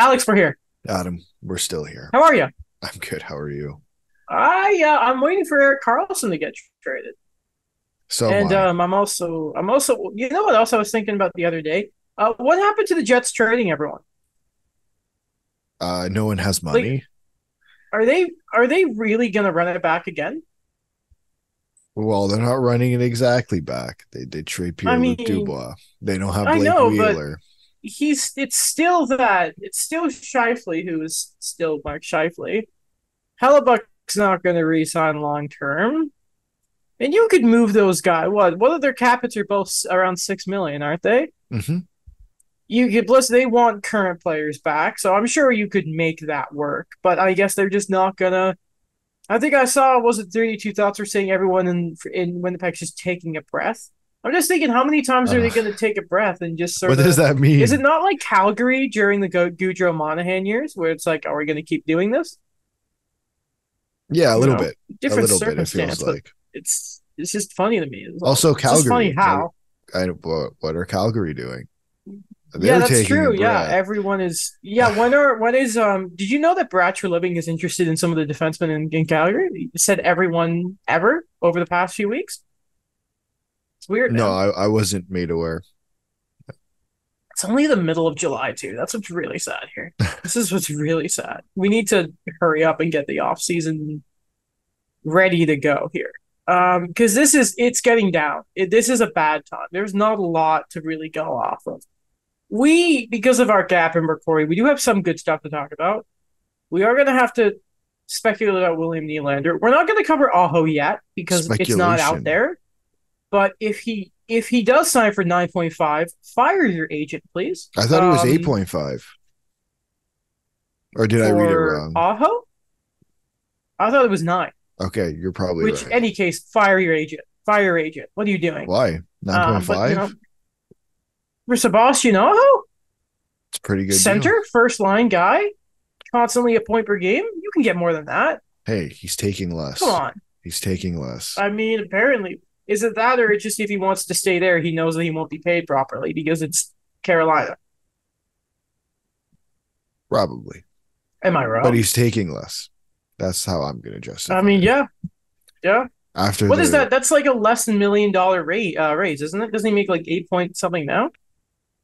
Alex, we're here. Adam, we're still here. How are you? I'm good. How are you? I uh, I'm waiting for Erik Karlsson to get traded. So and um, I'm also I'm also you know what else I was thinking about the other day? Uh, what happened to the Jets trading everyone? uh, no one has money. Are they are they really gonna run it back again? well, they're not running it exactly back. They they trade Pierre I Luc mean, Dubois. They don't have Blake know, Wheeler. He's it's still that it's still Scheifele who is still Mark Scheifele. Hellebuyck's not gonna re-sign long term. And you could move those guys. What? What are their cap hits are both around six million, aren't they? Mm-hmm. you could plus they want current players back, so I'm sure you could make that work. But I guess they're just not gonna. I think I saw was it 32 thoughts were saying everyone in in Winnipeg's just taking a breath. I'm just thinking, how many times are they going to take a breath and just sort What of? does that mean? Is it not like Calgary during the Go- Gaudreau Monahan years, where it's like, are we going to keep doing this? yeah, a you little know, bit. A Different little bit. It circumstance, feels like. it's it's just funny to me. It's Also, it's just funny Calgary. how. I don't, what, what are Calgary doing? yeah, They're that's true. Yeah, everyone is. Yeah, when are when is um? Did you know that Brad Living is interested in some of the defensemen in, in Calgary? He said everyone ever over the past few weeks. It's weird. No. I, I wasn't made aware. it's only the middle of July too. That's what's really sad here. this is what's really sad. We need to hurry up and get the off season ready to go here. Um, because this is it's getting down. It, this is a bad time. There's not a lot to really go off of. We, because of our gap in recording, we do have some good stuff to talk about. We are gonna have to speculate about William Nylander. We're not gonna cover Aho yet because it's not out there. But if he if he does sign for nine point five, fire your agent, please. I thought it was Um, 8.5. Or did I read it wrong? Aho? I thought it was nine. Okay, you're probably Which, right. any case, fire your agent. Fire your agent. What are you doing? Why? Um, 9.5? but, you know, for Sebastian Aho, it's pretty good. deal. center, first line guy, constantly a point per game. You can get more than that. Hey, he's taking less. Come on. He's taking less. I mean, apparently, is it that, or it's just if he wants to stay there, he knows that he won't be paid properly because it's Carolina? Probably. Am I wrong? But he's taking less. That's how I'm going to justify I mean, it. yeah, yeah. After What is the- that? That's like a less than million dollar rate uh, raise, isn't it? Doesn't he make like eight point something now?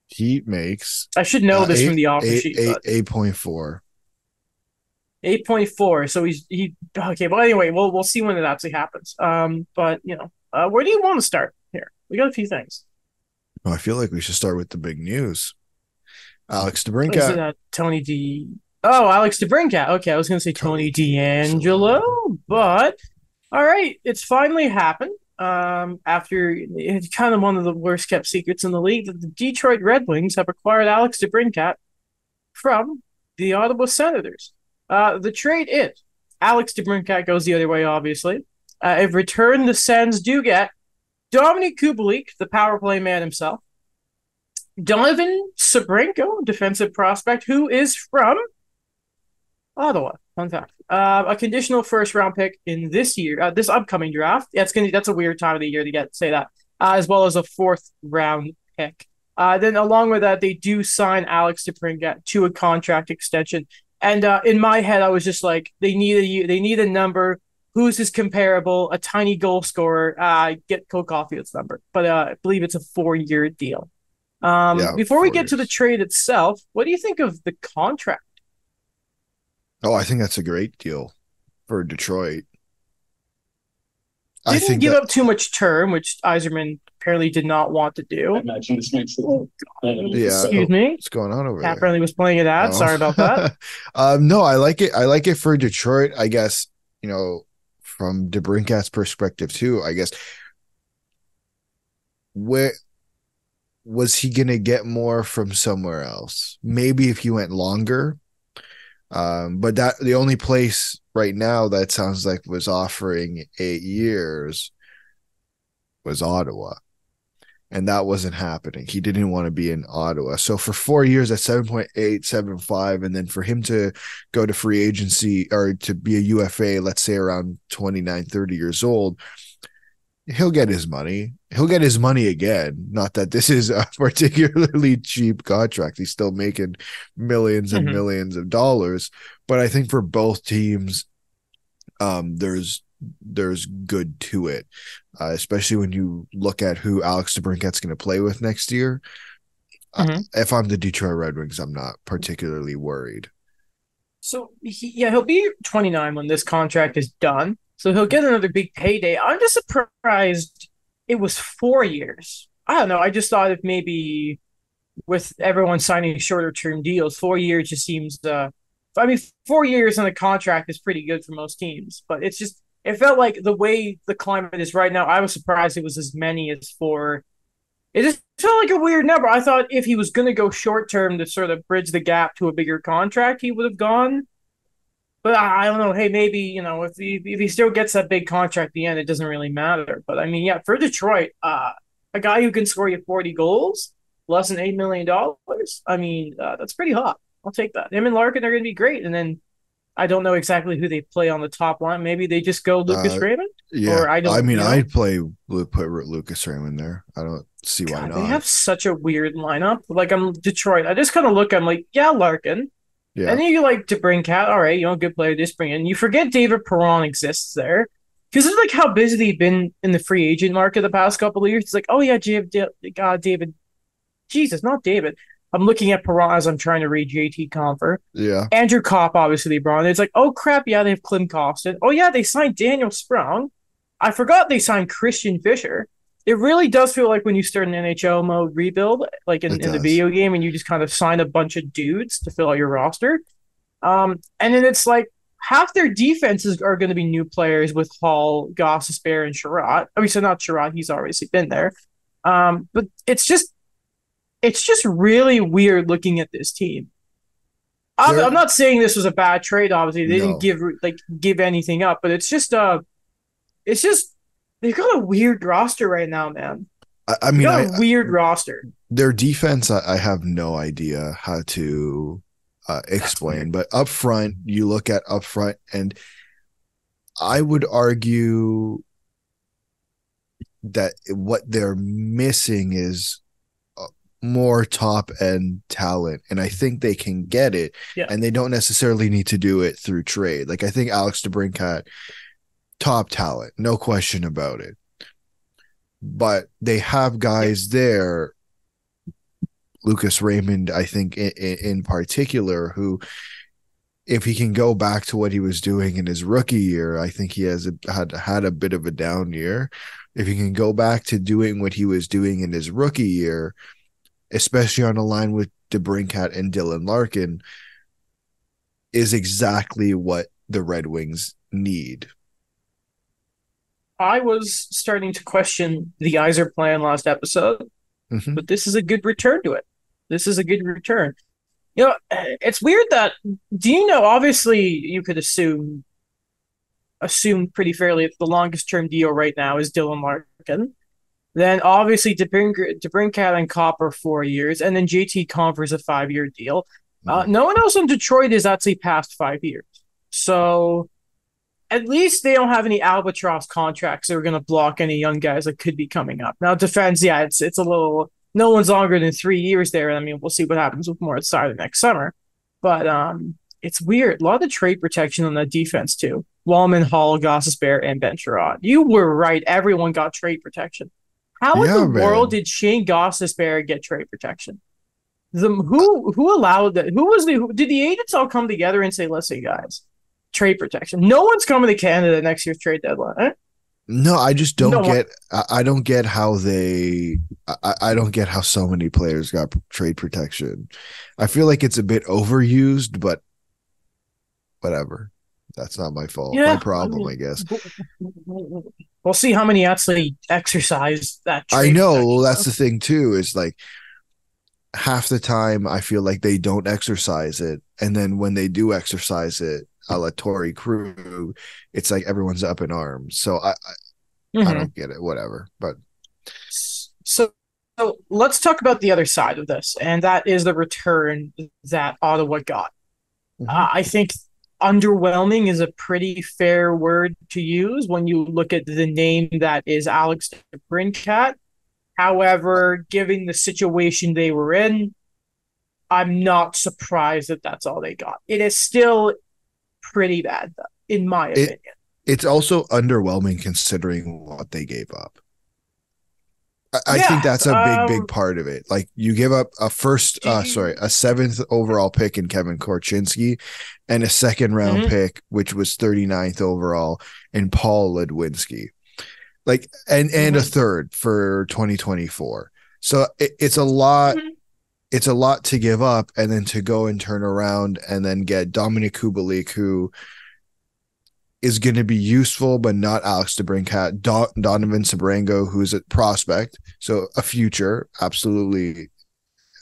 He makes I should know uh, this eight- from the offer eight- sheet. eight- 8.4. Eight point four. So he's he okay. But anyway, we'll we'll see when it actually happens. Um, but you know, uh, where do you want to start here? We got a few things. Oh, I feel like we should start with the big news. Alex Is it DeBrincat. uh, Tony D? Oh, Alex DeBrincat. Okay, I was gonna say Tony Tony DeAngelo, but all right, it's finally happened. Um, after it's kind of one of the worst kept secrets in the league that the Detroit Red Wings have acquired Alex DeBrincat from the Ottawa Senators. Uh, the trade is Alex DeBrincat goes the other way, obviously. Uh, in return, the Sens do get Dominik Kubalik, the power play man himself, Donovan Sebrango, defensive prospect, who is from Ottawa. Fun fact. Uh, a conditional first round pick in this year, uh, this upcoming draft. That's gonna that's a weird time of the year to get say that, uh, as well as a fourth round pick. Uh, then along with that, they do sign Alex DeBrincat to a contract extension. And uh, in my head, I was just like, they need a they need a number. Who's his comparable? A tiny goal scorer. Uh, get Cole Caufield's number, but uh, I believe it's a four year deal. Um, Yeah, before we four get to the trade itself, what do you think of the contract? Oh, I think that's a great deal for Detroit. I Didn't think give that, up too much term, which Yzerman apparently did not want to do. imagine this makes it. Oh, Yeah. Excuse me. what's going on over Pat there. Burnley was playing it out. Oh. Sorry about that. um, no, I like it. I like it for Detroit. I guess you know from DeBrincat's perspective too. I guess where was he gonna get more from somewhere else? Maybe if he went longer. Um, but that the only place right now that sounds like was offering eight years was Ottawa. And that wasn't happening. He didn't want to be in Ottawa. So for four years at 7.875, and then for him to go to free agency or to be a UFA, let's say around 29, 30 years old, he'll get his money. He'll get his money again. Not that this is a particularly cheap contract. He's still making millions and Mhm. millions of dollars. But I think for both teams, um, there's there's good to it, uh, especially when you look at who Alex DeBrincat's going to play with next year. Uh, Mhm. if I'm the Detroit Red Wings, I'm not particularly worried. So he, yeah, he'll be 29 when this contract is done. So he'll get another big payday. I'm just surprised it was four years. I don't know. I just thought if maybe with everyone signing shorter term deals, four years just seems uh I mean four years on a contract is pretty good for most teams. But it's just it felt like the way the climate is right now, I was surprised it was as many as four. It just felt like a weird number. I thought if he was gonna go short term to sort of bridge the gap to a bigger contract, he would have gone. But I, I don't know. Hey, maybe you know if he if he still gets that big contract at the end, it doesn't really matter. But I mean, yeah, for Detroit, uh, a guy who can score you forty goals, less than eight million dollars. I mean, uh, that's pretty hot. I'll take that. Him and Larkin are going to be great. And then I don't know exactly who they play on the top line. Maybe they just go Lucas Uh, Raymond. Yeah, Or I I, don't- mean, you know? I'd play put Lucas Raymond there. I don't see why God, not. they have such a weird lineup. Like I'm Detroit. I just kind of look. I'm like, yeah, Larkin. yeah, And then you like DeBrincat. All right, you know, good player. Just bring in. You forget David Perron exists there because it's like how busy they've been in the free agent market the past couple of years. It's like, oh yeah, David, God, David, Jesus, not David. I'm looking at Perron as I'm trying to read JT Compher. yeah. Andrew Copp, obviously brought. It's like, oh crap, yeah, they have Klim Kostin. Oh yeah, they signed Daniel Sprong. I forgot they signed Christian Fischer. It really does feel like when you start an NHL mode rebuild, like in, in the video game, and you just kind of sign a bunch of dudes to fill out your roster. Um, and then it's like half their defenses are going to be new players with Holl, Gostisbehere, and Chiarot. I mean, so not Chiarot, he's obviously been there. Um, but it's just, it's just really weird looking at this team. I'm, I'm not saying this was a bad trade. Obviously, they No. didn't give like give anything up, but it's just uh, it's just they've got a weird roster right now, man. I, I mean, I, a weird roster. their defense, I, I have no idea how to uh, explain. But up front, you look at up front, and I would argue that what they're missing is more top end talent, and I think they can get it. Yeah. And they don't necessarily need to do it through trade. Like I think Alex DeBrincat, top talent, no question about it. But they have guys there Lucas Raymond, I think in, in particular, who, if he can go back to what he was doing in his rookie year, I think he has a, had had a bit of a down year. If he can go back to doing what he was doing in his rookie year, especially on a line with DeBrincat and Dylan Larkin, is exactly what the Red Wings need. I was starting to question the Yzerplan last episode, Mhm. but this is a good return to it. This is a good return. You know, it's weird that do you know? Obviously, you could assume assume pretty fairly that the longest term deal right now is Dylan Larkin. Then obviously DeBrink, DeBrincat and Copper four years, and then JT Compher's a five year deal. Uh, no one else in Detroit is actually past five years. So at least they don't have any albatross contracts that are going to block any young guys that could be coming up. Now defense, yeah, it's it's a little. No one's longer than three years there. I mean, we'll see what happens with Moritz Seider next summer. But um, it's weird. A lot of trade protection on that defense too. Walman, Holl, Gostisbehere, and Ben Chiarot. You were right. Everyone got trade protection. How in the man. world did Shayne Gostisbehere get trade protection? The who who allowed that? Who was the who, did the agents all come together and say, "Listen, guys, trade protection. No one's coming to Canada next year's trade deadline." Eh? No, I just don't No, get. I, I don't get how they. I, I don't get how so many players got trade protection. I feel like it's a bit overused, but whatever. That's not my fault. Yeah, my problem, I I, guess. We'll see how many actually exercise that. I know. Well, that's the thing too. Is like half the time I feel like they don't exercise it, and then when they do exercise it, a la Torey Krug, it's like everyone's up in arms. So I, I, I Mhm. don't get it. Whatever. But So, so let's talk about the other side of this, and that is the return that Ottawa got. Mhm. Uh, I think underwhelming is a pretty fair word to use when you look at the name that is Alex DeBrincat. However, given the situation they were in, I'm not surprised that that's all they got. It is still pretty bad, though, in my It- opinion. It's also underwhelming considering what they gave up. I, I Yeah, think that's a big, um, big part of it. Like you give up a first, uh, sorry, a seventh overall pick in Kevin Korchinski, and a second round Mhm. pick, which was 39th overall in Paul Ludwinski. like and and a Mhm. third for 2024. So it, it's a lot. Mhm. It's a lot to give up, and then to go and turn around and then get Dominik Kubalik, who is going to be useful, but not Alex DeBrincat. Don- Donovan Sebrango, who's a prospect, so a future, absolutely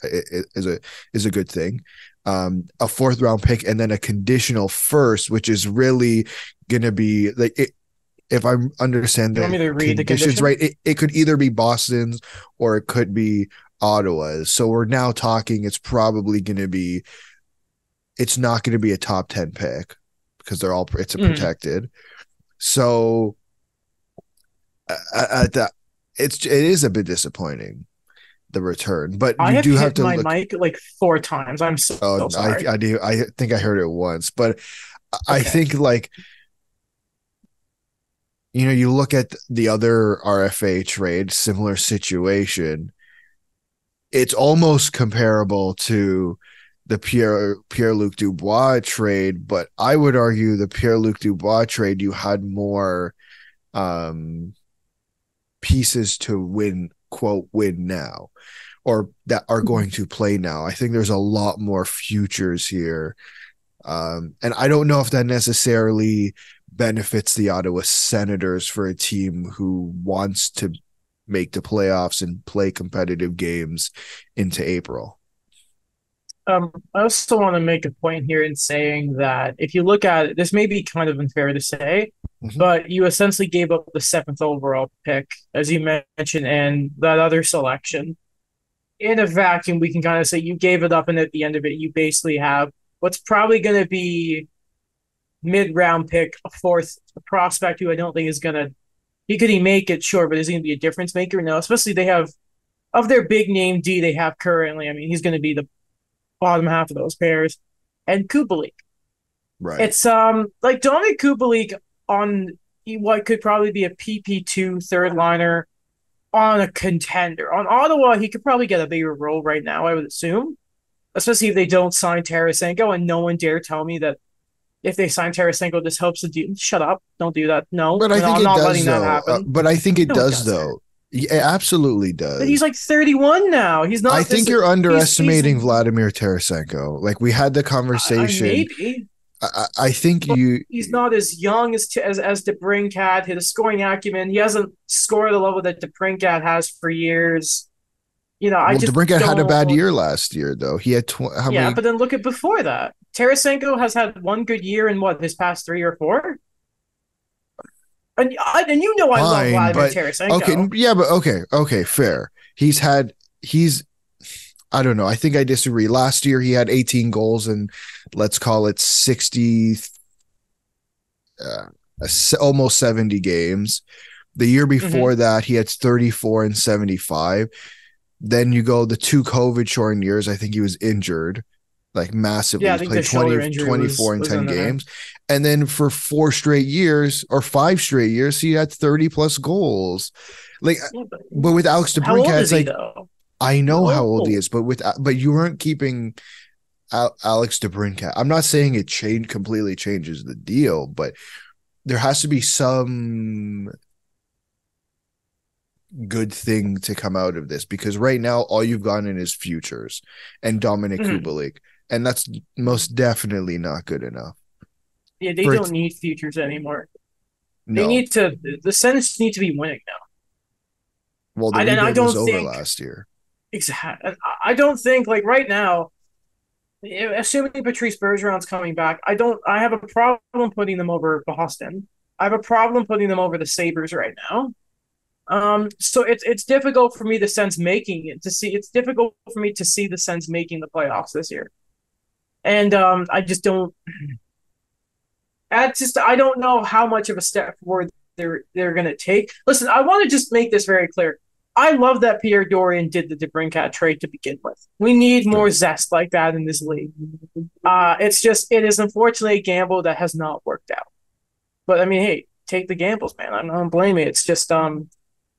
is a is a good thing. Um, a fourth round pick and then a conditional first, which is really going to be like it. If I understand You want the me to read the conditions condition? right, it, it could either be Boston's or it could be Ottawa's. So we're now talking. It's probably going to be. It's not going to be a top ten pick because they're all it's a Mhm. protected. So uh, uh, that it's it is a bit disappointing the return, but I you do hit have to my look. mic like four times. I'm so, Oh, so sorry. I I do I think I heard it once, but I- I Okay. think like you know you look at the other RFA trade, similar situation. It's almost comparable to the Pierre Pierre Luc Dubois trade, but I would argue the Pierre Luc Dubois trade you had more um pieces to win quote win now or that are going to play now. I think there's a lot more futures here. Um, and I don't know if that necessarily benefits the Ottawa Senators for a team who wants to make the playoffs and play competitive games into April. Um, I also want to make a point here in saying that if you look at it, this may be kind of unfair to say, Mhm. but you essentially gave up the seventh overall pick, as you mentioned, and that other selection. In a vacuum, we can kind of say you gave it up, and at the end of it, you basically have what's probably going to be mid-round pick, a fourth prospect who I don't think is going to. He could he make it, sure, but is he going to be a difference maker? No, especially they have of their big name D they have currently. I mean, he's going to be the bottom half of those pairs, and Kubalik. Right. It's um like Dominik Kubalik on what could probably be a PP two third liner on a contender. On Ottawa, he could probably get a bigger role right now, I would assume. Especially if they don't sign Tarasenko, and no one dare tell me that if they sign Tarasenko, this helps the deal. Shut up! Don't do that. No, but I think I'm it not does letting though. that happen. Uh, but I think it No, it does though. Yeah, It absolutely does. but he's like 31 now. He's not. I think you're underestimating he's- Vladimir Tarasenko. Like we had the I- conversation. maybe I, I, I think But you he's not as young as as as DeBrincat. His scoring acumen, he hasn't scored the level that DeBrincat has for years. You know, I well, just DeBrincat had a bad year last year though. He had tw- how yeah, many but then look at before that. Tarasenko has had one good year in what his past three or four. And I, and you know I love Fine, Vladimir but- Tarasenko. Okay, yeah, but okay, okay, fair. He's had he's I don't know. I think I disagree. Last year he had 18 goals and let's call it 60 uh, almost 70 games. The year Mm-hmm. before that he had 34 and 75. Then you go the two COVID shortened years, I think he was injured like massively. Yeah, I He think played the shoulder 20, injury 24 was- and was 10 in there. games. And then for four straight years or five straight years, he had 30 plus goals. Like Yeah, but, but with Alex how DeBrincat, it's like though? I know how old he is, but with but you weren't keeping Alex DeBrincat. I'm not saying it change completely changes the deal, but there has to be some good thing to come out of this because right now all you've gotten is futures and Dominik Mhm. Kubalik, and that's most definitely not good enough. Yeah, they don't need futures anymore. They need to. The Sens need to be winning now. well the I- and I don't over think- last year. Exactly. I don't think like right now, assuming Patrice Bergeron's coming back, I don't. I have a problem putting them over Boston. I have a problem putting them over the Sabres right now. Um, so it's it's difficult for me to sense making it to see. It's difficult for me to see the Sens making the playoffs this year, and um, I just don't. That's just I don't know how much of a step forward they're they're going to take. Listen, I want to just make this very clear. I love that Pierre Dorion did the DeBrincat trade to begin with. We need more zest like that in this league. Uh, it's just it is unfortunately a gamble that has not worked out. But I mean, hey, take the gambles, man. I'm not blaming. It's just um,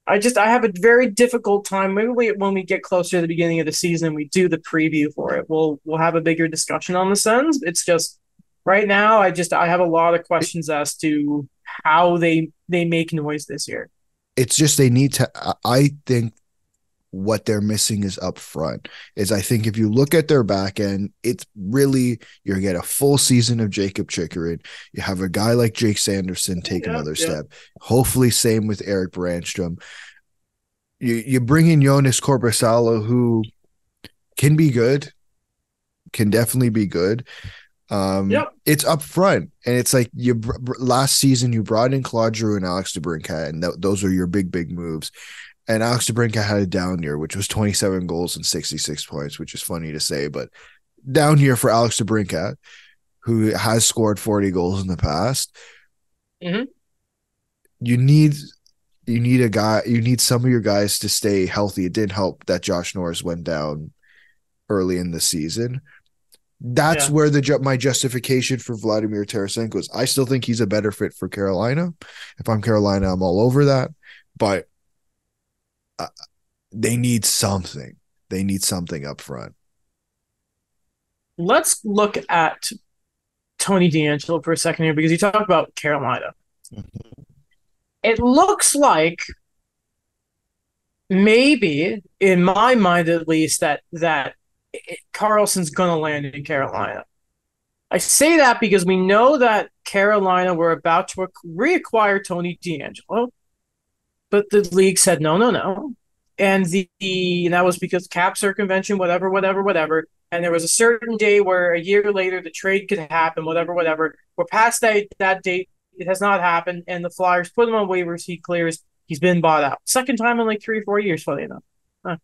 I just I have a very difficult time. Maybe we, when we get closer to the beginning of the season, we do the preview for it. We'll we'll have a bigger discussion on the Suns. It's just right now, I just I have a lot of questions as to how they they make noise this year. It's just they need to i think what they're missing is up front is i think if you look at their back end it's really you're get a full season of jakob chychrun you have a guy like jake sanderson take yeah, another yeah. step. Hopefully same with erik brannstrom you you bring in joonas Korpisalo who can be good can definitely be good um, yep. It's up front, and it's like you last season you brought in Claude Giroux and Alex DeBrincat, and th- those are your big big moves. And Alex DeBrincat had a down year, which was 27 goals and 66 points, which is funny to say, but down year for Alex DeBrincat, who has scored 40 goals in the past. Mm-hmm. You need you need a guy you need some of your guys to stay healthy. It didn't help that Josh Norris went down early in the season. That's yeah. where the my justification for Vladimir Tarasenko is. I still think he's a better fit for Carolina. If I'm Carolina, I'm all over that. But uh, they need something. They need something up front. Let's look at Tony DeAngelo for a second here because you talk about Carolina. Mm-hmm. It looks like maybe, in my mind at least, that that Karlsson's going to land in Carolina. I say that because we know that Carolina were about to reacquire Tony DeAngelo, but the league said no, no, no, and the, the and that was because cap circumvention, whatever, whatever, whatever. And there was a certain day where a year later the trade could happen, whatever, whatever. We're past that that date. It has not happened, and the Flyers put him on waivers. He clears. He's been bought out. Second time in like three or four years, funny enough. Huh.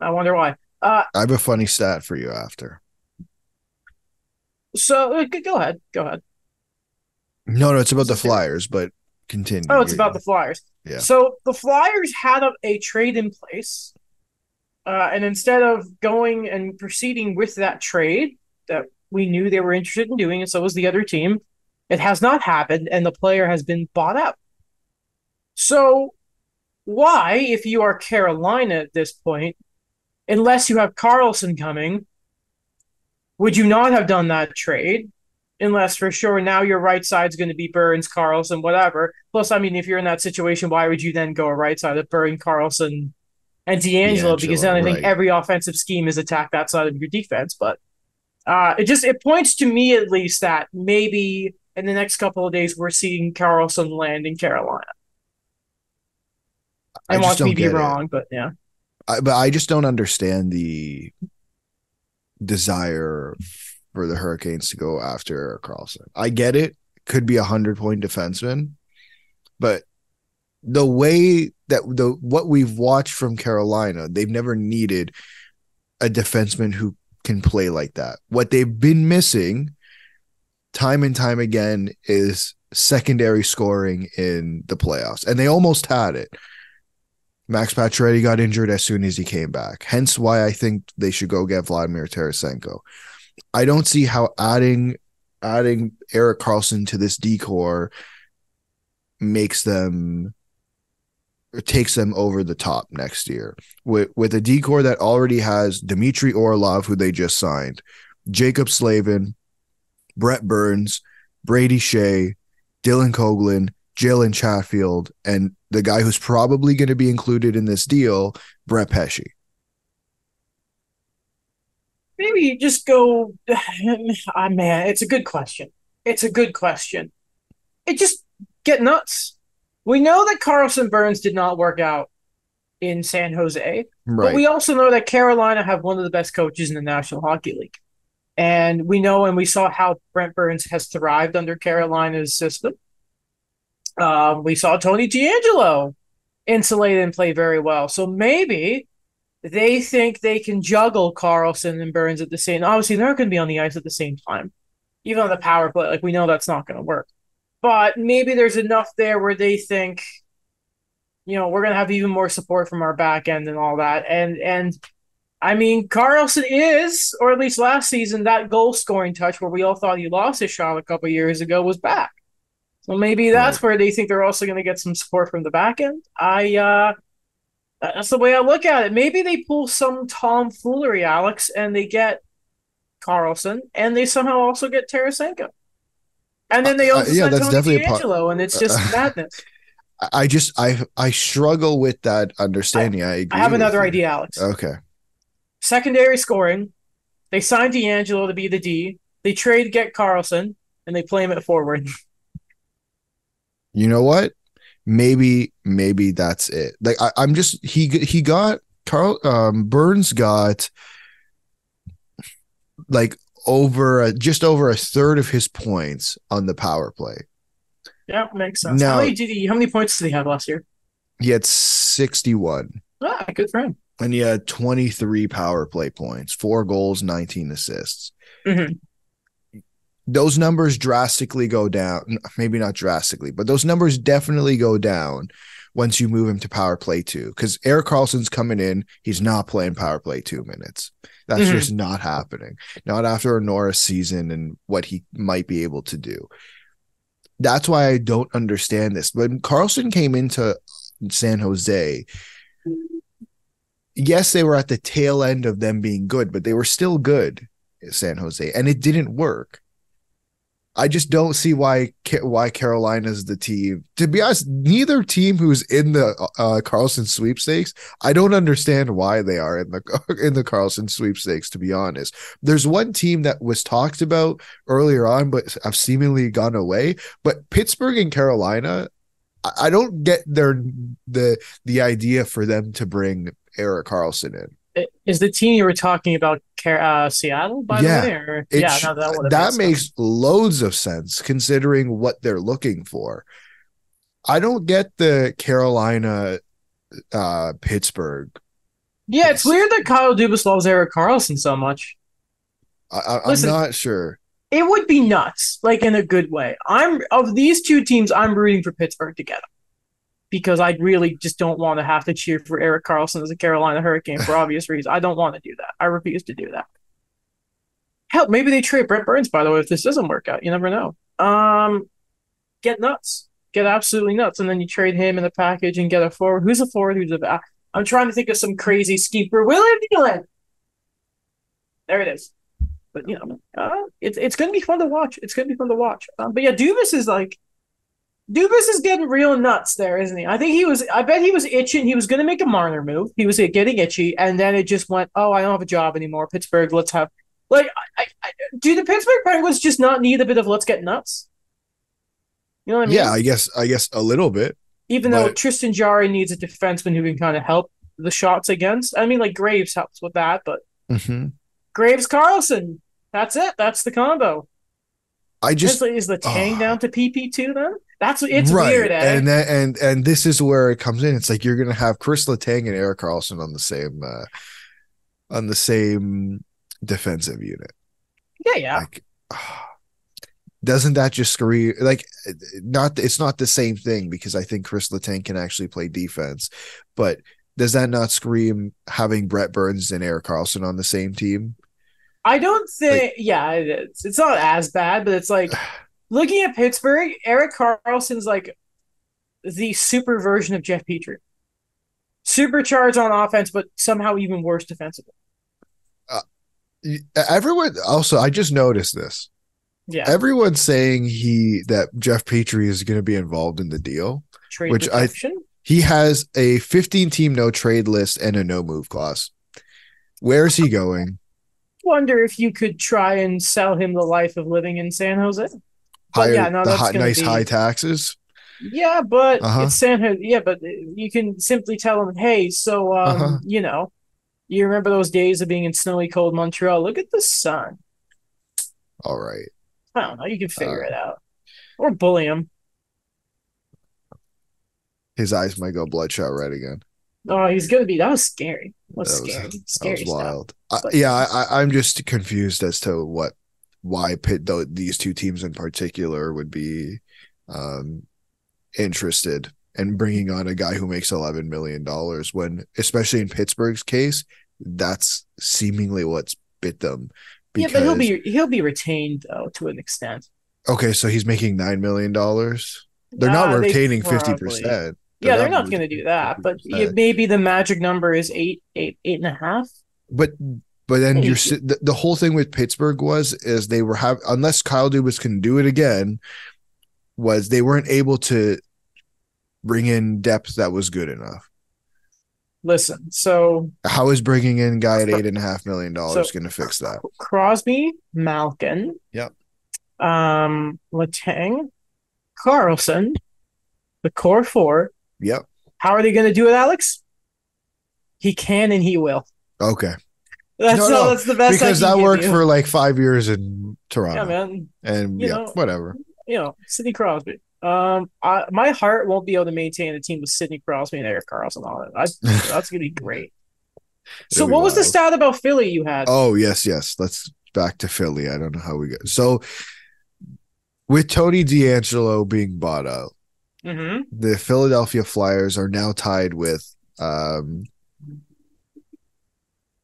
I wonder why. Uh, I have a funny stat for you after. So uh, go ahead. Go ahead. No, no, it's about the Flyers, but continue. Oh, it's about the Flyers. Yeah. So the Flyers had a, a trade in place, uh, and instead of going and proceeding with that trade that we knew they were interested in doing, and so was the other team, it has not happened, and the player has been bought out. So, why, if you are Carolina at this point, unless you have Karlsson coming, would you not have done that trade? Unless for sure now your right side's going to be Burns, Karlsson, whatever. Plus, I mean, if you're in that situation, why would you then go a right side of Burns, Karlsson, and DeAngelo? because then I think right. every offensive scheme is attack that side of your defense. But uh, it just it points to me at least that maybe in the next couple of days we're seeing Karlsson land in Carolina. I, I want to be wrong, but yeah. I, but I just don't understand the desire for the Hurricanes to go after Karlsson. I get it; could be a hundred point defenseman, but the way that the what we've watched from Carolina, they've never needed a defenseman who can play like that. What they've been missing time and time again is secondary scoring in the playoffs, and they almost had it. Max Pacioretty got injured as soon as he came back. Hence why I think they should go get Vladimir Tarasenko. I don't see how adding adding Erik Karlsson to this D corps makes them or takes them over the top next year. With with a D corps that already has Dmitry Orlov, who they just signed, Jaccob Slavin, Brett Burns, Brady Skjei, Dylan Coghlan, Jalen Chatfield, and the guy who's probably going to be included in this deal, Brett Pesce? Maybe just go. Oh, man, it's a good question. It's a good question. It just get nuts. We know that Karlsson Burns did not work out in San Jose, right. but we also know that Carolina have one of the best coaches in the National Hockey League. And we know and we saw how Brent Burns has thrived under Carolina's system. Um, we saw Tony DeAngelo insulate and play very well. So maybe they think they can juggle Karlsson and Burns at the same. Obviously, they're not going to be on the ice at the same time, even on the power play. Like we know that's not going to work. but maybe there's enough there where they think, you know, we're gonna have even more support from our back end and all that. And and I mean, Karlsson is, or at least last season, that goal scoring touch where we all thought he lost his shot a couple years ago was back. So maybe that's right. where they think they're also going to get some support from the back end. I uh that's the way I look at it. Maybe they pull some tomfoolery, Alex, and they get Karlsson, and they somehow also get Tarasenko. And then they uh, also uh, yeah, that's Tony definitely DeAngelo, and it's just madness. I just I I struggle with that understanding. I, I, I have another you. idea, Alex. Okay. Secondary scoring. They signed DeAngelo to be the D. They trade get Karlsson, and they play him at forward. You know what? Maybe maybe that's it. Like I, I'm just he he got Carl um Burns got like over a, just over a third of his points on the power play. Yeah, makes sense. Now, how many did he? How many points did he have last year? He had sixty-one. Ah, good for him. And he had twenty-three power play points, four goals, nineteen assists. Mm-hmm. Those numbers drastically go down. Maybe not drastically, but those numbers definitely go down once you move him to power play two. Because Erik Karlsson's coming in, he's not playing power play two minutes. That's mm-hmm. just not happening. Not after a Norris season and what he might be able to do. That's why I don't understand this. When Karlsson came into San Jose, yes, they were at the tail end of them being good, but they were still good San Jose, and it didn't work. I just don't see why why Carolina's the team. To be honest, neither team who's in the uh, Karlsson sweepstakes, I don't understand why they are in the in the Karlsson sweepstakes. To be honest, there's one team that was talked about earlier on, but have seemingly gone away. But Pittsburgh and Carolina, I don't get their the the idea for them to bring Erik Karlsson in is the team you were talking about uh, Seattle, by yeah, the way? Or, yeah, no, that, that makes sense. loads of sense considering what they're looking for. I don't get the Carolina uh, Pittsburgh. Yeah, it's weird that Kyle Dubas loves Erik Karlsson so much. I, am not sure. It would be nuts, like in a good way. I'm of these two teams, I'm rooting for Pittsburgh to get them because I really just don't want to have to cheer for Erik Karlsson as a Carolina Hurricane for obvious reasons. I don't want to do that. I refuse to do that. Hell, maybe they trade Brent Burns, by the way, if this doesn't work out. You never know. Um, get nuts. Get absolutely nuts. And then you trade him in the package and get a forward. Who's a forward? Who's a. I'm trying to think of some crazy for William Nylander. There it is. But, you know, uh, it's, it's going to be fun to watch. It's going to be fun to watch. Um, but yeah, Dubas is like Dubas is getting real nuts there, isn't he? I think he was. I bet he was itching. He was going to make a Marner move. He was getting itchy, and then it just went. Oh, I don't have a job anymore. Pittsburgh. Let's have like. I, I, do the Pittsburgh Penguins just not need a bit of let's get nuts? You know what I mean? Yeah, I guess. I guess a little bit. Even but... though Tristan Jarry needs a defenseman who can kind of help the shots against. I mean, like Graves helps with that, but mm-hmm. Graves Karlsson. That's it. That's the combo. I just is Letang oh. down to PP two then? That's it's right. weird, eh? and and and this is where it comes in. It's like you're gonna have Chris Letang and Erik Karlsson on the same uh on the same defensive unit. Yeah, yeah. Like, doesn't that just scream like not? It's not the same thing because I think Chris Letang can actually play defense, but does that not scream having Brett Burns and Erik Karlsson on the same team? I don't think. Like, yeah, it is. It's not as bad, but it's like looking at Pittsburgh, Erik Karlsson's like the super version of Jeff Petry. Supercharged on offense, but somehow even worse defensively. Uh, everyone also, I just noticed this. Yeah. Everyone's saying he that Jeff Petry is going to be involved in the deal, trade which protection? I he has a 15 team no trade list and a no move clause. Where is he going? Wonder if you could try and sell him the life of living in San Jose higher, yeah, no, the high, nice be, high taxes. Yeah, but uh-huh. it's San Jose. Yeah, but you can simply tell them, hey, so um, uh-huh. you know, you remember those days of being in snowy, cold Montreal? Look at the sun. All right. I don't know. You can figure uh, it out, or bully him. His eyes might go bloodshot red again. Oh, he's gonna be. That was scary. That was, that was scary. Scary that was wild. I, yeah, I, I'm just confused as to what why pit these two teams in particular would be um, interested in bringing on a guy who makes eleven million dollars. When, especially in Pittsburgh's case, that's seemingly what's bit them. Yeah, but he'll be he'll be retained though to an extent. okay. So he's making nine million dollars. They're not Uh, they retaining fifty probably- percent. Yeah, they're not going to do that, but maybe the magic number is eight, eight, eight and a half. But but then you're the, the whole thing with Pittsburgh was is they were have unless Kyle Dubas can do it again, was they weren't able to bring in depth that was good enough. Listen, so How is bringing in guy at eight and a half million dollars So- going to fix that? Crosby, Malkin, Yep. um, Letang, Karlsson, the core four. Yep. How are they going to do it, Alex? He can and he will. Okay. That's No, no, That's the best. because I that worked you. for like five years in Toronto. Yeah, man. And You yeah, know- whatever. You know, Sidney Crosby. Um, I, my heart won't be able to maintain a team with Sidney Crosby and Erik Karlsson on it. I, that's gonna be great. So, be what was the wild. stat about Philly you had? Oh yes, yes. Let's back to Philly. I don't know how we get so with Tony DeAngelo being bought out. hmm the Philadelphia Flyers are now tied with um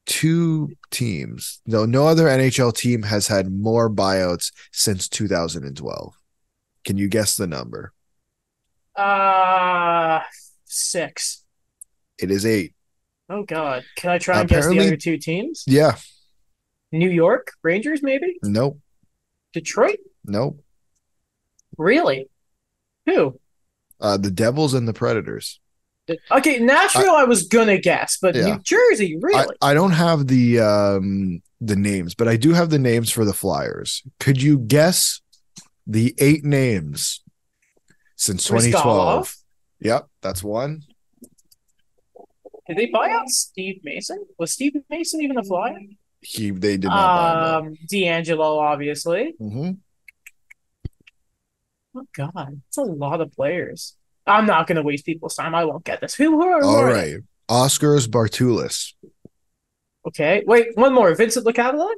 two teams. No, no other NHL team has had more buyouts since 2012. Can you guess the number? Uh, six. It is eight. Oh God, can I try and guess the other two teams? Yeah. New York Rangers, maybe Nope. Detroit. Nope. Really? Who? Uh, the Devils and the Predators. Okay, Nashville. I, was gonna guess, but Yeah. New Jersey, really? I don't have the um the names, but I do have the names for the Flyers. Could you guess the eight names since 2012? Bryzgalov? Yep, that's one. Did they buy out Steve Mason? Was Steve Mason even a flyer? He they did not. Um, DeAngelo, obviously. Mm-hmm. Oh God, it's a lot of players. I'm not gonna waste people's time. I won't get this. Who, who are? who All right. Oskars Bartulis. Okay, wait, one more. Vincent LeCavalier?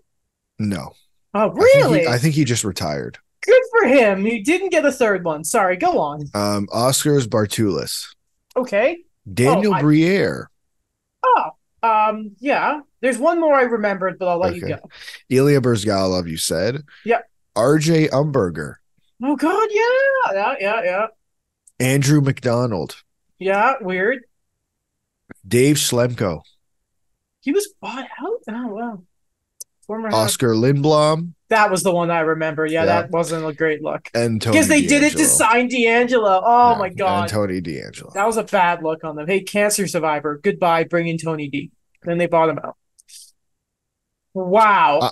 No. Oh, I think he- really? I think, he, just retired. Good for him. He didn't get a third one. Sorry. Go on. Um, Oskars Bartulis. Okay. Daniel Oh, I- Briere. Oh, um, yeah. There's one more I remembered, but I'll let you Okay. go. Ilya Bryzgalov, you said. Yep. RJ Umberger. Oh God, yeah, yeah, yeah, yeah, Andrew MacDonald. yeah. Weird. Dave Schlemko. He was bought out. Oh wow. Former Hawk- Oskar Lindblom. That was the one I remember. Yeah, Yeah. that wasn't a great look And Tony because they did it to sign DeAngelo. Oh Yeah, my God, And Tony DeAngelo. that was a bad look on them. Hey, cancer survivor, goodbye. Bring in Tony D. Then they bought him out. Wow. Uh,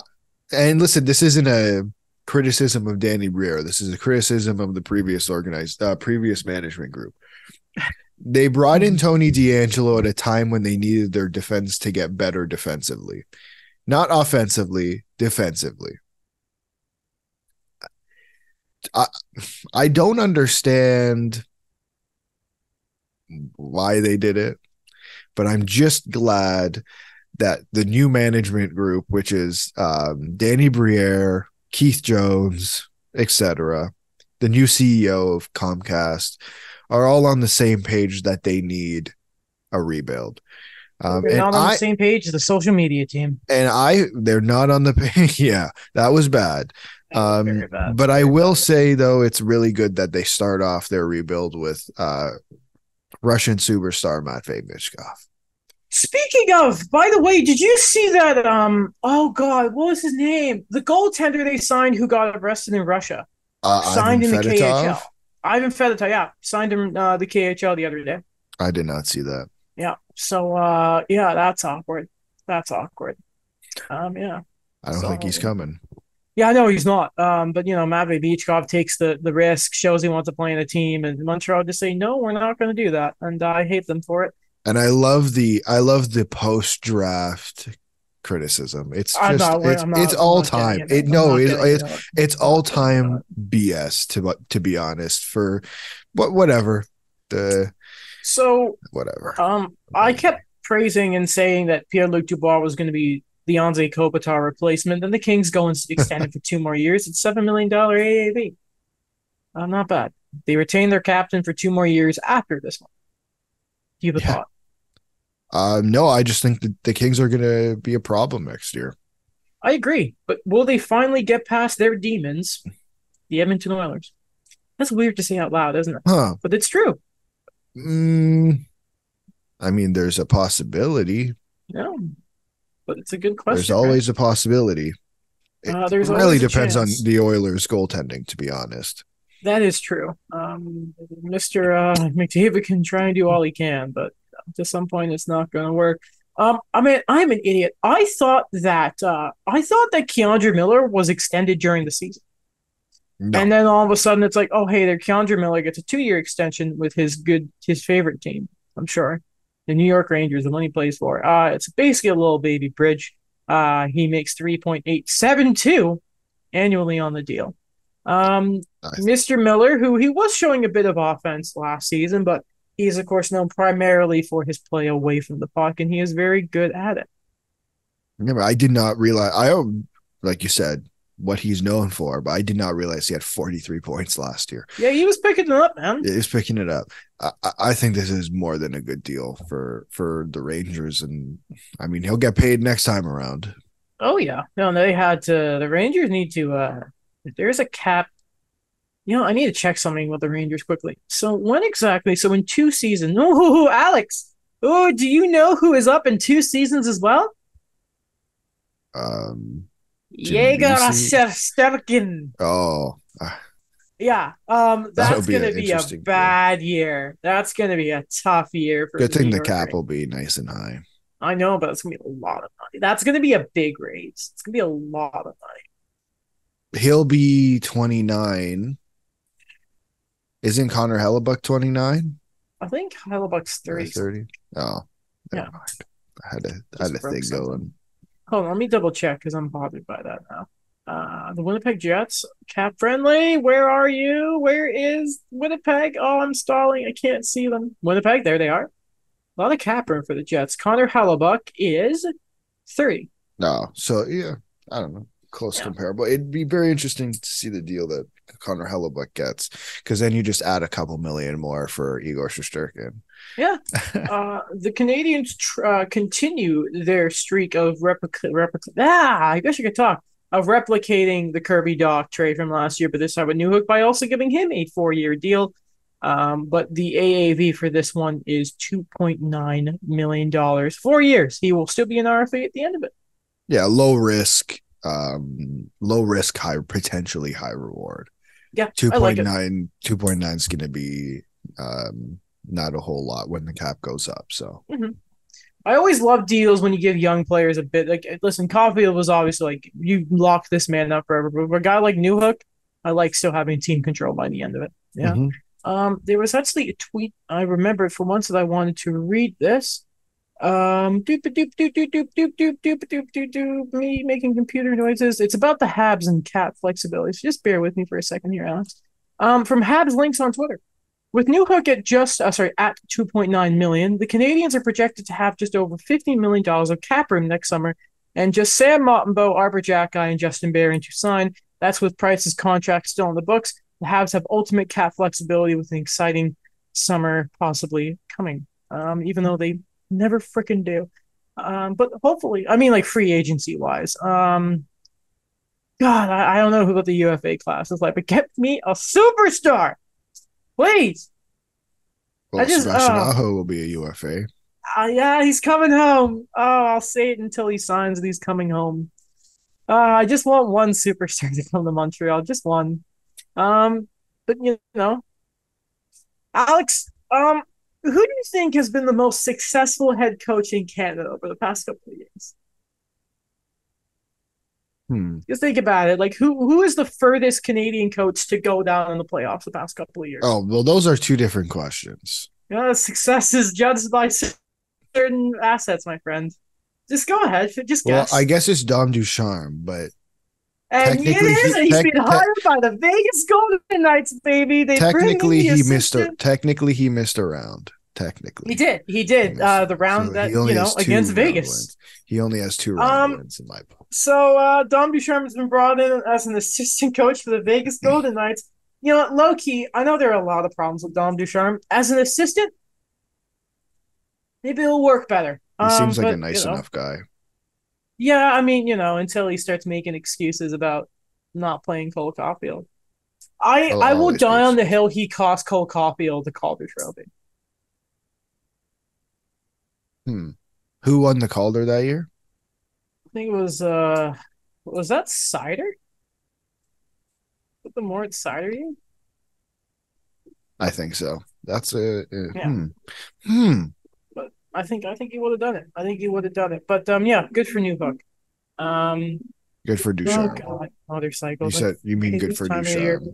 And listen, this isn't a criticism of Danny Briere. This is a criticism of the previous organized, uh, previous management group. They brought in Tony DeAngelo at a time when they needed their defense to get better defensively, not offensively, defensively. I, I don't understand why they did it, but I'm just glad that the new management group, which is um, Danny Briere, Keith Jones, etc., the new CEO of Comcast, are all on the same page that they need a rebuild. Um, They're not on I the same page as the social media team. and I they're not on the page. yeah, that was bad. Was Um, bad. but I will bad. say though, it's really good that they start off their rebuild with uh, Russian superstar Matvey Michkov. Speaking of, by the way, did you see that? Um, oh God, what was his name? The goaltender they signed who got arrested in Russia, Uh, signed in Ivan the Fedotov? KHL. Ivan Fedotov, yeah, signed him uh, the KHL the other day. I did not see that. Yeah, so uh, yeah, that's awkward. That's awkward. Um, yeah, I don't think he's coming. yeah, I know he's not. Um, but you know, Matvey Michkov takes the the risk, shows he wants to play in a team, and Montreal just say no, we're not going to do that, and I hate them for it. And I love the I love the post draft criticism. It's just not. it's not it's all time. into It no, it, it's it. it's all time BS to to be honest. For what whatever the So whatever. Um, I kept praising and saying that Pierre Luc Dubois was going to be the Anze Kopitar replacement, and the Kings go and extend it for two more years. It's seven million dollar AAV. Uh, not bad. They retain their captain for two more years after this one. Have a Yeah. thought? Uh, no, I just think that the Kings are going to be a problem next year. I agree, but will they finally get past their demons, the Edmonton Oilers? That's weird to say out loud, isn't it? Huh. But it's true. Mm, I mean, there's a possibility. No, but it's a good question. There's right? always a possibility. It Uh, there's really depends on the Oilers' goaltending, to be honest. That is true. Um, Mr. Uh, McDavid can try and do all he can, but to some point, it's not going to work. Um, I mean, I'm an idiot. I thought that uh, I thought that K'Andre Miller was extended during the season, No, and then all of a sudden, it's like, oh, hey, there, K'Andre Miller gets a two-year extension with his good, his favorite team. I'm sure, the New York Rangers, the one he plays for. Uh, it's basically a little baby bridge. Uh, he makes three point eight seven two annually on the deal. Um, Nice. Mr. Miller, who he was showing a bit of offense last season, but he's of course known primarily for his play away from the puck, and he is very good at it. Remember, I did not realize. I like you said what he's known for, but I did not realize he had 43 points last year. Yeah, he was picking it up, man. He was picking it up. I, I- I think this is more than a good deal for for the Rangers, and I mean he'll get paid next time around. Oh yeah, no, they had to. The Rangers need to. uh if There's a cap. You know, I need to check something with the Rangers quickly. So when exactly? So in two seasons. Oh, Alex. Oh, do you know who is up in two seasons as well? Um. Jaeger Lucy. Sterkin. Oh, ah, Yeah, um, that's be gonna be a interesting year. bad year. That's gonna be a tough year for good thing the cap Rangers. will be nice and high. I know, but it's gonna be a lot of money. That's gonna be a big raise. It's gonna be a lot of money. He'll be 29. Isn't Connor Hellebuyck 29? I think Hellebuyck's 30. 30? Oh, never Yeah. mind. I had a, I had a thing something. going. Hold on, let me double check because I'm bothered by that now. Uh, the Winnipeg Jets, cap friendly. Where are you? Where is Winnipeg? Oh, I'm stalling. I can't see them. Winnipeg, there they are. A lot of cap room for the Jets. Connor Hellebuyck is 30. No, so yeah, I don't know. Close Yeah. comparable. It'd be very interesting to see the deal that Connor Hellebuyck gets because then you just add a couple million more for Igor Shesterkin. Yeah. Uh, the Canadiens tr- uh, continue their streak of replica. replica- ah, I guess you could talk of replicating the Kirby Dach trade from last year, but this time with Newhook by also giving him a four-year deal. Um, but the AAV for this one is two point nine million dollars, four years. He will still be an RFA at the end of it. Yeah, low risk, um, low risk, high potentially high reward. Yeah, I like 2.9 2.9 is going to be um not a whole lot when the cap goes up. So I always love deals when you give young players a bit. Like, listen, Caufield was obviously like you lock this man up forever, but for a guy like Newhook, I like still having team control by the end of it. Yeah. mhm. Um, there was actually a tweet I remember for once that I wanted to read this. Um, doop doop doop doop doop doop doop doop doop doop doop. Me making computer noises. It's about the Habs and cap flexibility. So just bear with me for a second here, Alex. Um, from Habs links on Twitter. With Newhook at just uh, sorry at 2.9 million, the Canadiens are projected to have just over 15 million dollars of cap room next summer, and just Sam Montembeault, Arber Xhekaj, and Justin Barron to sign. That's with Price's contract still on the books. The Habs have ultimate cap flexibility with an exciting summer possibly coming. Um, even though they never freaking do. Um, but hopefully, I mean, like free agency wise. Um, God, I, I don't know who what the UFA class is like, but get me a superstar, please. well, I just- Sebastian. Aho will be a UFA. Uh, yeah, he's coming home. Oh, I'll say it until he signs that he's coming home. Uh, I just want one superstar to come to Montreal, just one. Um, but you know, Alex, um, who do you think has been the most successful head coach in Canada over the past couple of years? Hmm. Just think about it. Like, who who is the furthest Canadian coach to go down in the playoffs the past couple of years? Oh well, those are two different questions. Know, success is judged by certain assets, my friend. Just go ahead. Just guess. Well. I guess it's Dom Ducharme, but And it Technically, is, he- and he's tec- been hired by the Vegas Golden Knights, baby. They technically he missed a technically he missed a round. Technically, He did. He He did. missed Uh, the round. So that you know against Vegas. wins. He only has two round Um, wins in my book. So uh, Dom Ducharme has been brought in as an assistant coach for the Vegas Golden Knights. you know, low key, I know there are a lot of problems with Dom Ducharme. As an assistant, maybe it'll work better. He Um, seems like but, a nice you know, enough guy. Yeah, I mean, you know, until he starts making excuses about not playing Cole Caufield. I I will die on the hill he cost Cole Caufield the Calder Trophy. Hmm. Who won the Calder that year? I think it was uh was that Seider? Was the Moritz Seider year? I think so. That's a, a- Yeah. hmm. Hmm. I think I think he would have done it. I think he would have done it. But um yeah, good for Newhook. Um Good for oh Ducharme. god, motorcycle. you said you mean good for Ducharme.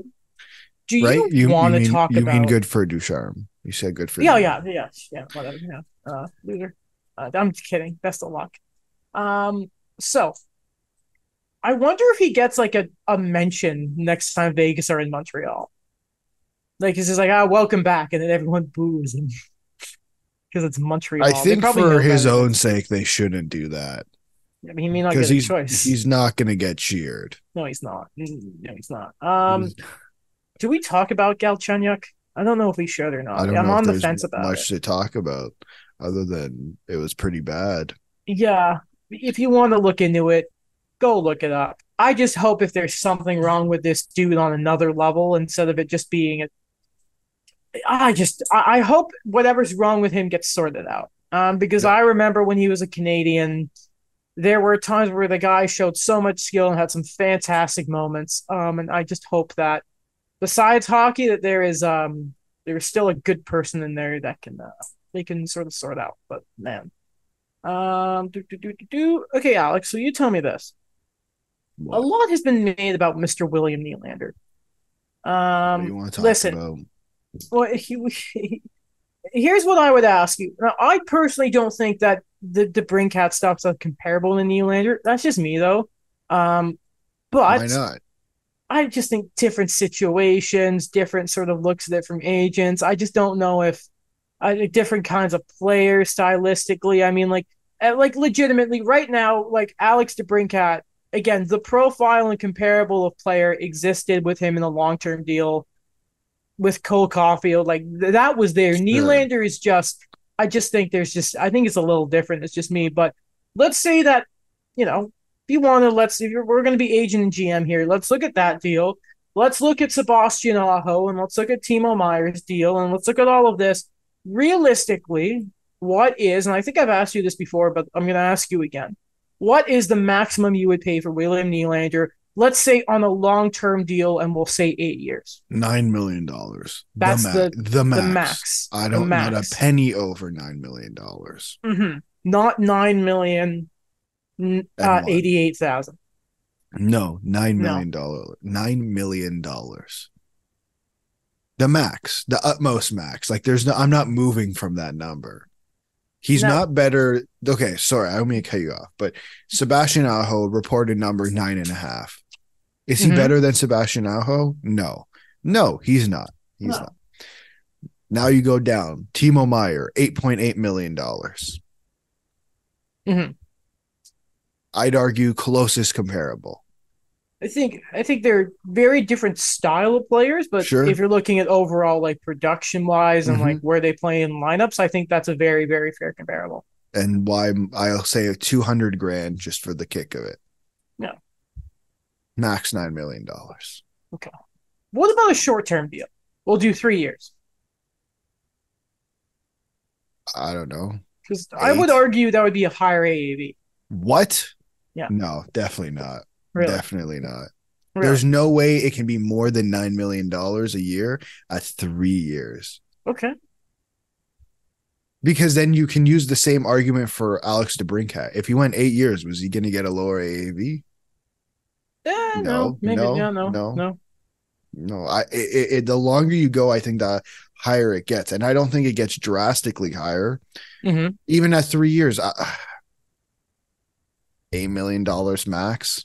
Do you right? You, want to talk you about mean good for Ducharme. You said good for. Yeah, Ducharme. yeah, yeah, yeah, whatever. Yeah. Uh loser. Uh, I'm just kidding. Best of luck. Um so I wonder if he gets like a, a mention next time Vegas are in Montreal. Like he's just like, ah, welcome back, and then everyone boos him. Because it's Montreal. I think probably for his better. own sake, they shouldn't do that I mean, he may not get a he's choice. he's not going to get cheered. No, he's not. No, he's not. Um, do we talk about Galchenyuk? I don't know if we should or not. I know on the fence about much it. to talk about other than it was pretty bad. Yeah, if you want to look into it, go look it up. I just hope if there's something wrong with this dude on another level instead of it just being a. I just I I hope whatever's wrong with him gets sorted out. Um, because Yeah. I remember when he was a Canadian, there were times where the guy showed so much skill and had some fantastic moments. Um, and I just hope that besides hockey, that there is um there's still a good person in there that can uh, they can sort of sort out. But man, um, do, do, do, do, do. Okay, Alex. So you tell me this. A lot has been made about Mr. William Nylander. what Um, want to talk listen. about? Well, he, he- here's what I would ask you. Now, I personally don't think that the DeBrincat stuff's comparable to Nylander. That's just me, though. Um, but Why not? I just think different situations, different sort of looks at it from agents. I just don't know if uh, different kinds of players stylistically. I mean, like, uh, like legitimately, right now, like Alex DeBrincat, again, the profile and comparable of player existed with him in a long term deal with Cole Caufield. Like th- that was there. Nylander is just. I just think there's just. I think it's a little different. It's just me, but let's say that you know if you want to, let's if you're, we're going to be agent and GM here. Let's look at that deal. Let's look at Sebastian Aho and let's look at Timo Meier's deal and let's look at all of this. Realistically, what is, and I think I've asked you this before, but I'm going to ask you again. What is the maximum you would pay for William Nylander? Let's say on a long term deal, and we'll say eight years. Nine million dollars. That's the, ma- the max. The max. I don't not a penny over nine million dollars. Mhm. Not nine million uh, eighty-eight thousand. No, nine No. million dollar nine million dollars. The max, the utmost max. Like there's no I'm not moving from that number. He's No. not better. Okay, sorry, I don't mean to cut you off, but Sebastian Aho reported number nine and a half. Is he Mhm. better than Sebastian Aho? No. No, he's not. He's No. not. Now you go down. Timo Meier, $8.8 million. Mm-hmm. I'd argue closest comparable. I think I think they're very different style of players, but Sure. if you're looking at overall like production wise and Mhm. like where they play in lineups, I think that's a very very fair comparable. and why I'll say 200 grand just for the kick of it. Yeah. Max $9 million. Okay. What about a short term deal? We'll do three years I don't know. because I would argue that would be a higher AAV. What? Yeah. No, definitely not. Really, Definitely not. Really? There's no way it can be more than $9 million a year at three years. okay. Because then you can use the same argument for Alex DeBrincat. If he went eight years, was he going to get a lower AAV? Eh, no, No, maybe no, yeah, no, no. no. No, I it, it, the longer you go, I think the higher it gets, and I don't think it gets drastically higher. Mhm. Even at three years, uh, eight million dollars max.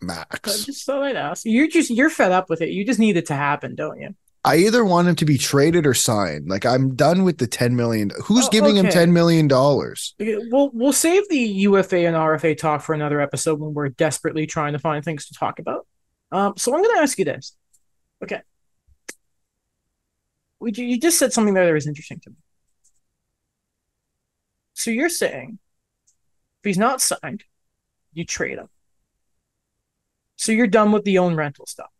Max. I just thought I'd ask. You're just you're fed up with it. You just need it to happen, don't you? I either want him to be traded or signed. Like I'm done with the ten million. Who's Oh, giving him ten million dollars? We'll we'll save the UFA and RFA talk for another episode when we're desperately trying to find things to talk about. Um, so I'm going to ask you this: Okay. Would you, you just said something there that was interesting to me. So you're saying if he's not signed, you trade him. So you're done with the own rental stuff.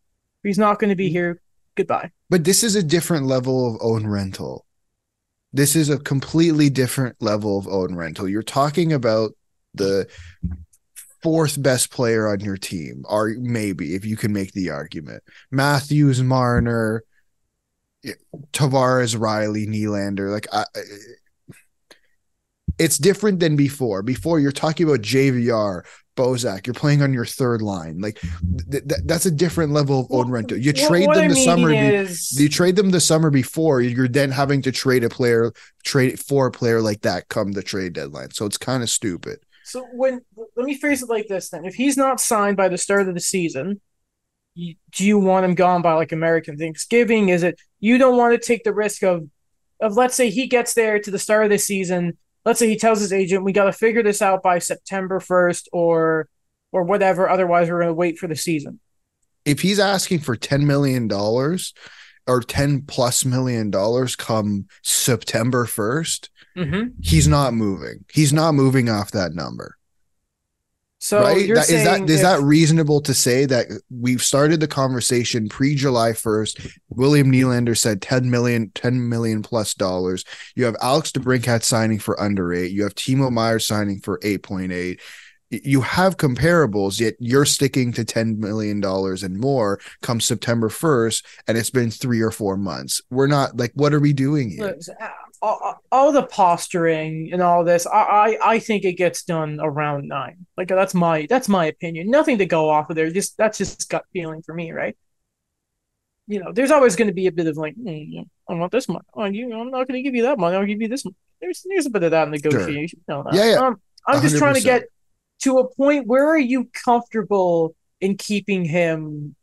He's not going to be Mm-hmm. here, goodbye. But this is a different level of own rental. This is a completely different level of own rental. You're talking about the fourth best player on your team, or maybe if you can make the argument. Matthews, Marner, Tavares, Rielly, Nylander. Like I, it's different than before. Before you're talking about JVR, Bozak. You're playing on your third line. Like th- th- that's a different level of own rental. You trade them I the mean summer. be- is, you trade them the summer before. You're then having to trade a player, trade for a player like that come the trade deadline. So it's kind of stupid. So when let me phrase it like this then: if he's not signed by the start of the season, you, do you want him gone by like American Thanksgiving? Is it you don't want to take the risk of of let's say he gets there to the start of the season. Let's say he tells his agent, "We got to figure this out by September first, or or whatever. Otherwise, we're going to wait for the season." If he's asking for ten million dollars or ten plus million dollars come September first, Mm-hmm. he's not moving. He's not moving off that number. So right? you're That, is saying that is if- that reasonable to say that we've started the conversation pre July 1st? William Nylander said 10 million, 10 million plus dollars. You have Alex DeBrincat signing for under eight. You have Timo Meier signing for 8.8. You have comparables, yet you're sticking to $10 million and more come September 1st, and it's been three or four months. We're not like, what are we doing here? All, all the posturing and all this, I, I I think it gets done around nine. Like that's my that's my opinion. Nothing to go off of there. Just that's just gut feeling for me, right? You know, there's always going to be a bit of like, mm, I want this money. Oh, you, I'm not going to give you that money. I'll give you this. Money. There's there's a bit of that negotiation. That. Yeah, yeah. Um, I'm just trying to get to a point where are you comfortable in keeping him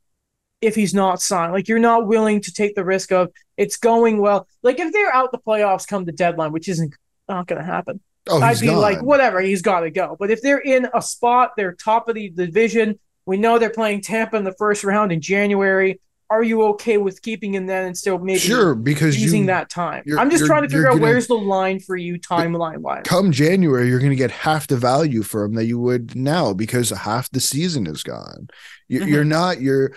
if he's not signed? Like you're not willing to take the risk of it's going well. Like if they're out the playoffs come the deadline, which isn't not going to happen, Oh, I'd be gone. like, whatever, he's got to go. But if they're in a spot, they're top of the division. We know they're playing Tampa in the first round in January. Are you okay with keeping him then and still maybe sure, because using you, that time? I'm just trying to figure out gonna- where's the line for you timeline wise. come January, you're going to get half the value for him that you would now because half the season is gone. You, Mhm. You're not. You're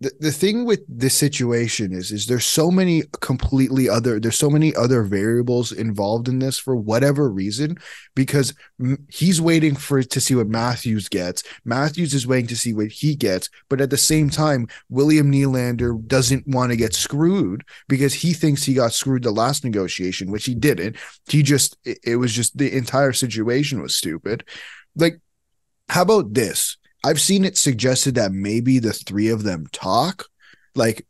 the, the thing with this situation is is there's so many completely other there's so many other variables involved in this for whatever reason because he's waiting for to see what Matthews gets. Matthews is waiting to see what he gets. But at the same time William Nylander doesn't want to get screwed because he thinks he got screwed the last negotiation which he didn't. He just it, it was just the entire situation was stupid. Like how about this I've seen it suggested that maybe the three of them talk, like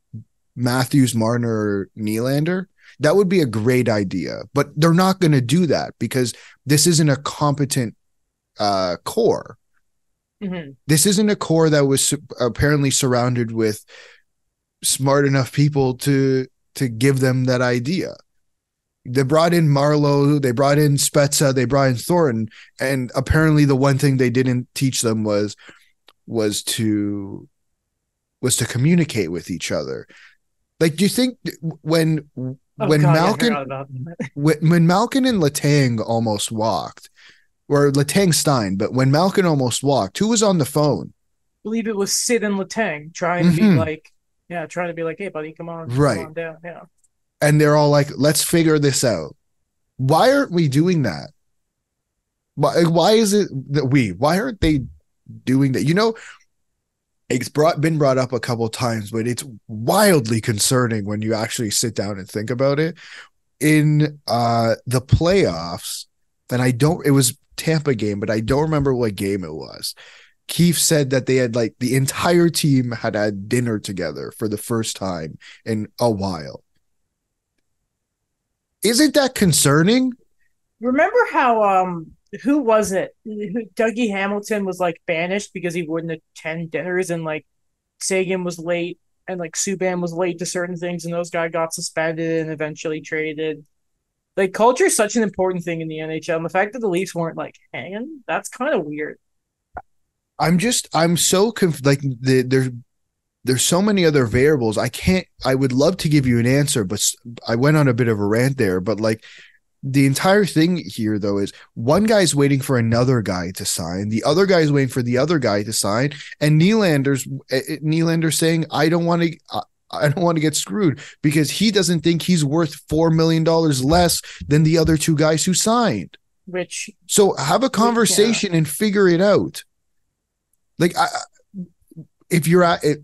Matthews, Marner, Nylander. That would be a great idea, but they're not going to do that because this isn't a competent uh, core. Mhm. This isn't a core that was su- apparently surrounded with smart enough people to to give them that idea. They brought in Marleau, they brought in Spezza, they brought in Thornton, and apparently the one thing they didn't teach them was was to was to communicate with each other. Like, do you think when Oh, when God, Malkin forgot about that. when, when Malkin and Letang almost walked, or Letang Stein, but when Malkin almost walked, who was on the phone? I believe it was Sid and Letang trying to be Mhm. like, yeah, trying to be like, hey, buddy, come on, Right. come on down, yeah. And they're all like, "Let's figure this out." Why aren't we doing that? Why? Why is it that we? Why aren't they doing that? You know, it's brought been brought up a couple times, but it's wildly concerning when you actually sit down and think about it. In uh the playoffs, and I don't. It was Tampa game, but I don't remember what game it was. Keefe said that they had like the entire team had had dinner together for the first time in a while. Isn't that concerning? Remember how um who was it? Dougie Hamilton was like banished because he wouldn't attend dinners and like Sagan was late and like Subban was late to certain things and those guys got suspended and eventually traded. Like culture is such an important thing in the NHL. And the fact that the Leafs weren't like hanging, that's kind of weird. I'm just I'm so conf- like the there's there's so many other variables. I can't. I would love to give you an answer, but I went on a bit of a rant there. But like the entire thing here though is one guy's waiting for another guy to sign the other guy's waiting for the other guy to sign and Nylander's eh, eh, saying I don't want to I don't want to get screwed because he doesn't think he's worth 4 million dollars less than the other two guys who signed which so have a conversation yeah. and figure it out like I, if you're at it,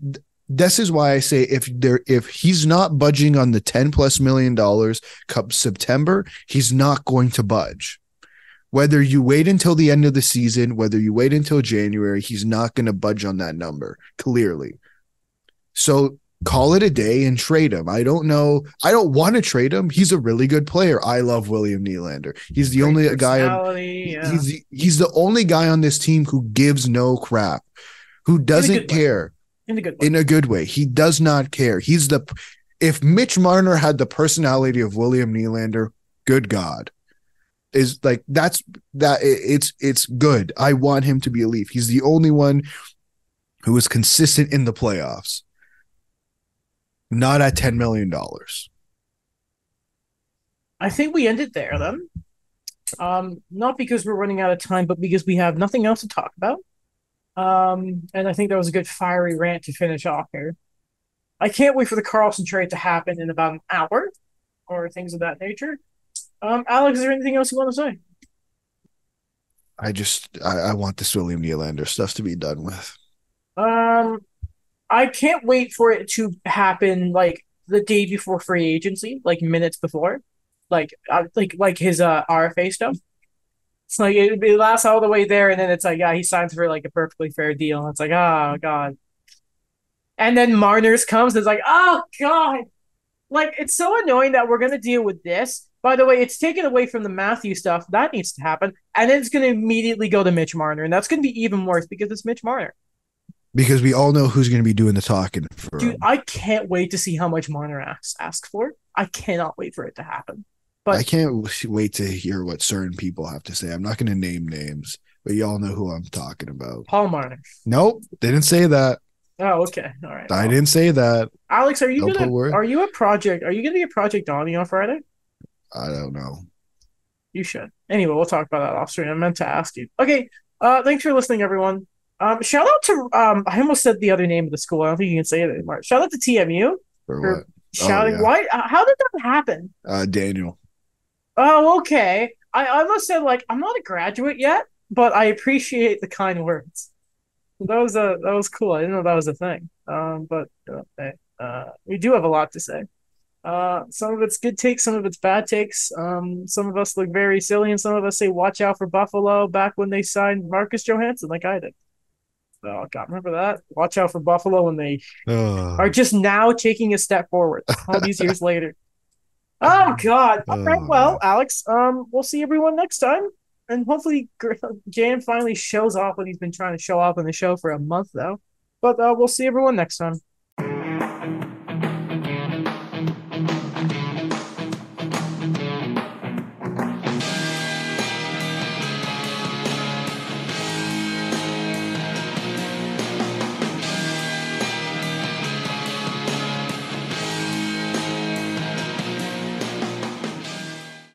this is why I say if there if he's not budging on the 10 plus million dollars come September, he's not going to budge. Whether you wait until the end of the season, whether you wait until January, he's not going to budge on that number, clearly. So call it a day and trade him. I don't know. I don't want to trade him. He's a really good player. I love William Nylander. He's the Great only guy. Yeah. He's he's the only guy on this team who gives no crap, who doesn't care. In a good way. In a good way. He does not care. He's the if Mitch Marner had the personality of William Nylander, good God. Is like that's that it's it's good. I want him to be a Leaf. He's the only one who is consistent in the playoffs. Not at $10 million. I think we ended there then. Um, not because we're running out of time, but because we have nothing else to talk about. Um, and I think that was a good fiery rant to finish off here. I can't wait for the Karlsson trade to happen in about an hour or things of that nature. Um, Alex, is there anything else you want to say? I just I, I want this William Nylander stuff to be done with. Um, I can't wait for it to happen like the day before free agency, like minutes before, like uh, like like his uh RFA stuff. It's like it, it lasts all the way there, and then it's like, yeah, he signs for like a perfectly fair deal, and it's like, oh god. And then Marner's comes, and it's like, oh god, like it's so annoying that we're gonna deal with this. By the way, it's taken away from the Matthew stuff that needs to happen, and then it's gonna immediately go to Mitch Marner, and that's gonna be even worse because it's Mitch Marner. Because we all know who's going to be doing the talking. For Dude, him. I can't wait to see how much Marner asks ask for. I cannot wait for it to happen. But I can't wait to hear what certain people have to say. I'm not going to name names, but y'all know who I'm talking about. Paul Marner. Nope, didn't say that. Oh, okay. All right. I well, didn't say that. Alex, are you don't gonna are you a project? Are you gonna be a project Donnie on Friday? I don't know. You should. Anyway, we'll talk about that off screen. I meant to ask you. Okay. Uh, thanks for listening, everyone. Um, shout out to um, I almost said the other name of the school. I don't think you can say it anymore. Shout out to TMU for, for oh, shouting. Oh, yeah. Why? Uh, how did that happen? Uh, Daniel. Oh, okay. I almost said like I'm not a graduate yet, but I appreciate the kind words. That was a that was cool. I didn't know that was a thing. Um, but uh, uh, we do have a lot to say. Uh, some of it's good takes, some of it's bad takes. Um, some of us look very silly, and some of us say, "Watch out for Buffalo." Back when they signed Marcus Johansson, like I did. Oh God, remember that? Watch out for Buffalo when they are just now taking a step forward all these years later. Oh God! All right, well, Alex, um, we'll see everyone next time, and hopefully, Jan finally shows off what he's been trying to show off in the show for a month, though. But uh, we'll see everyone next time.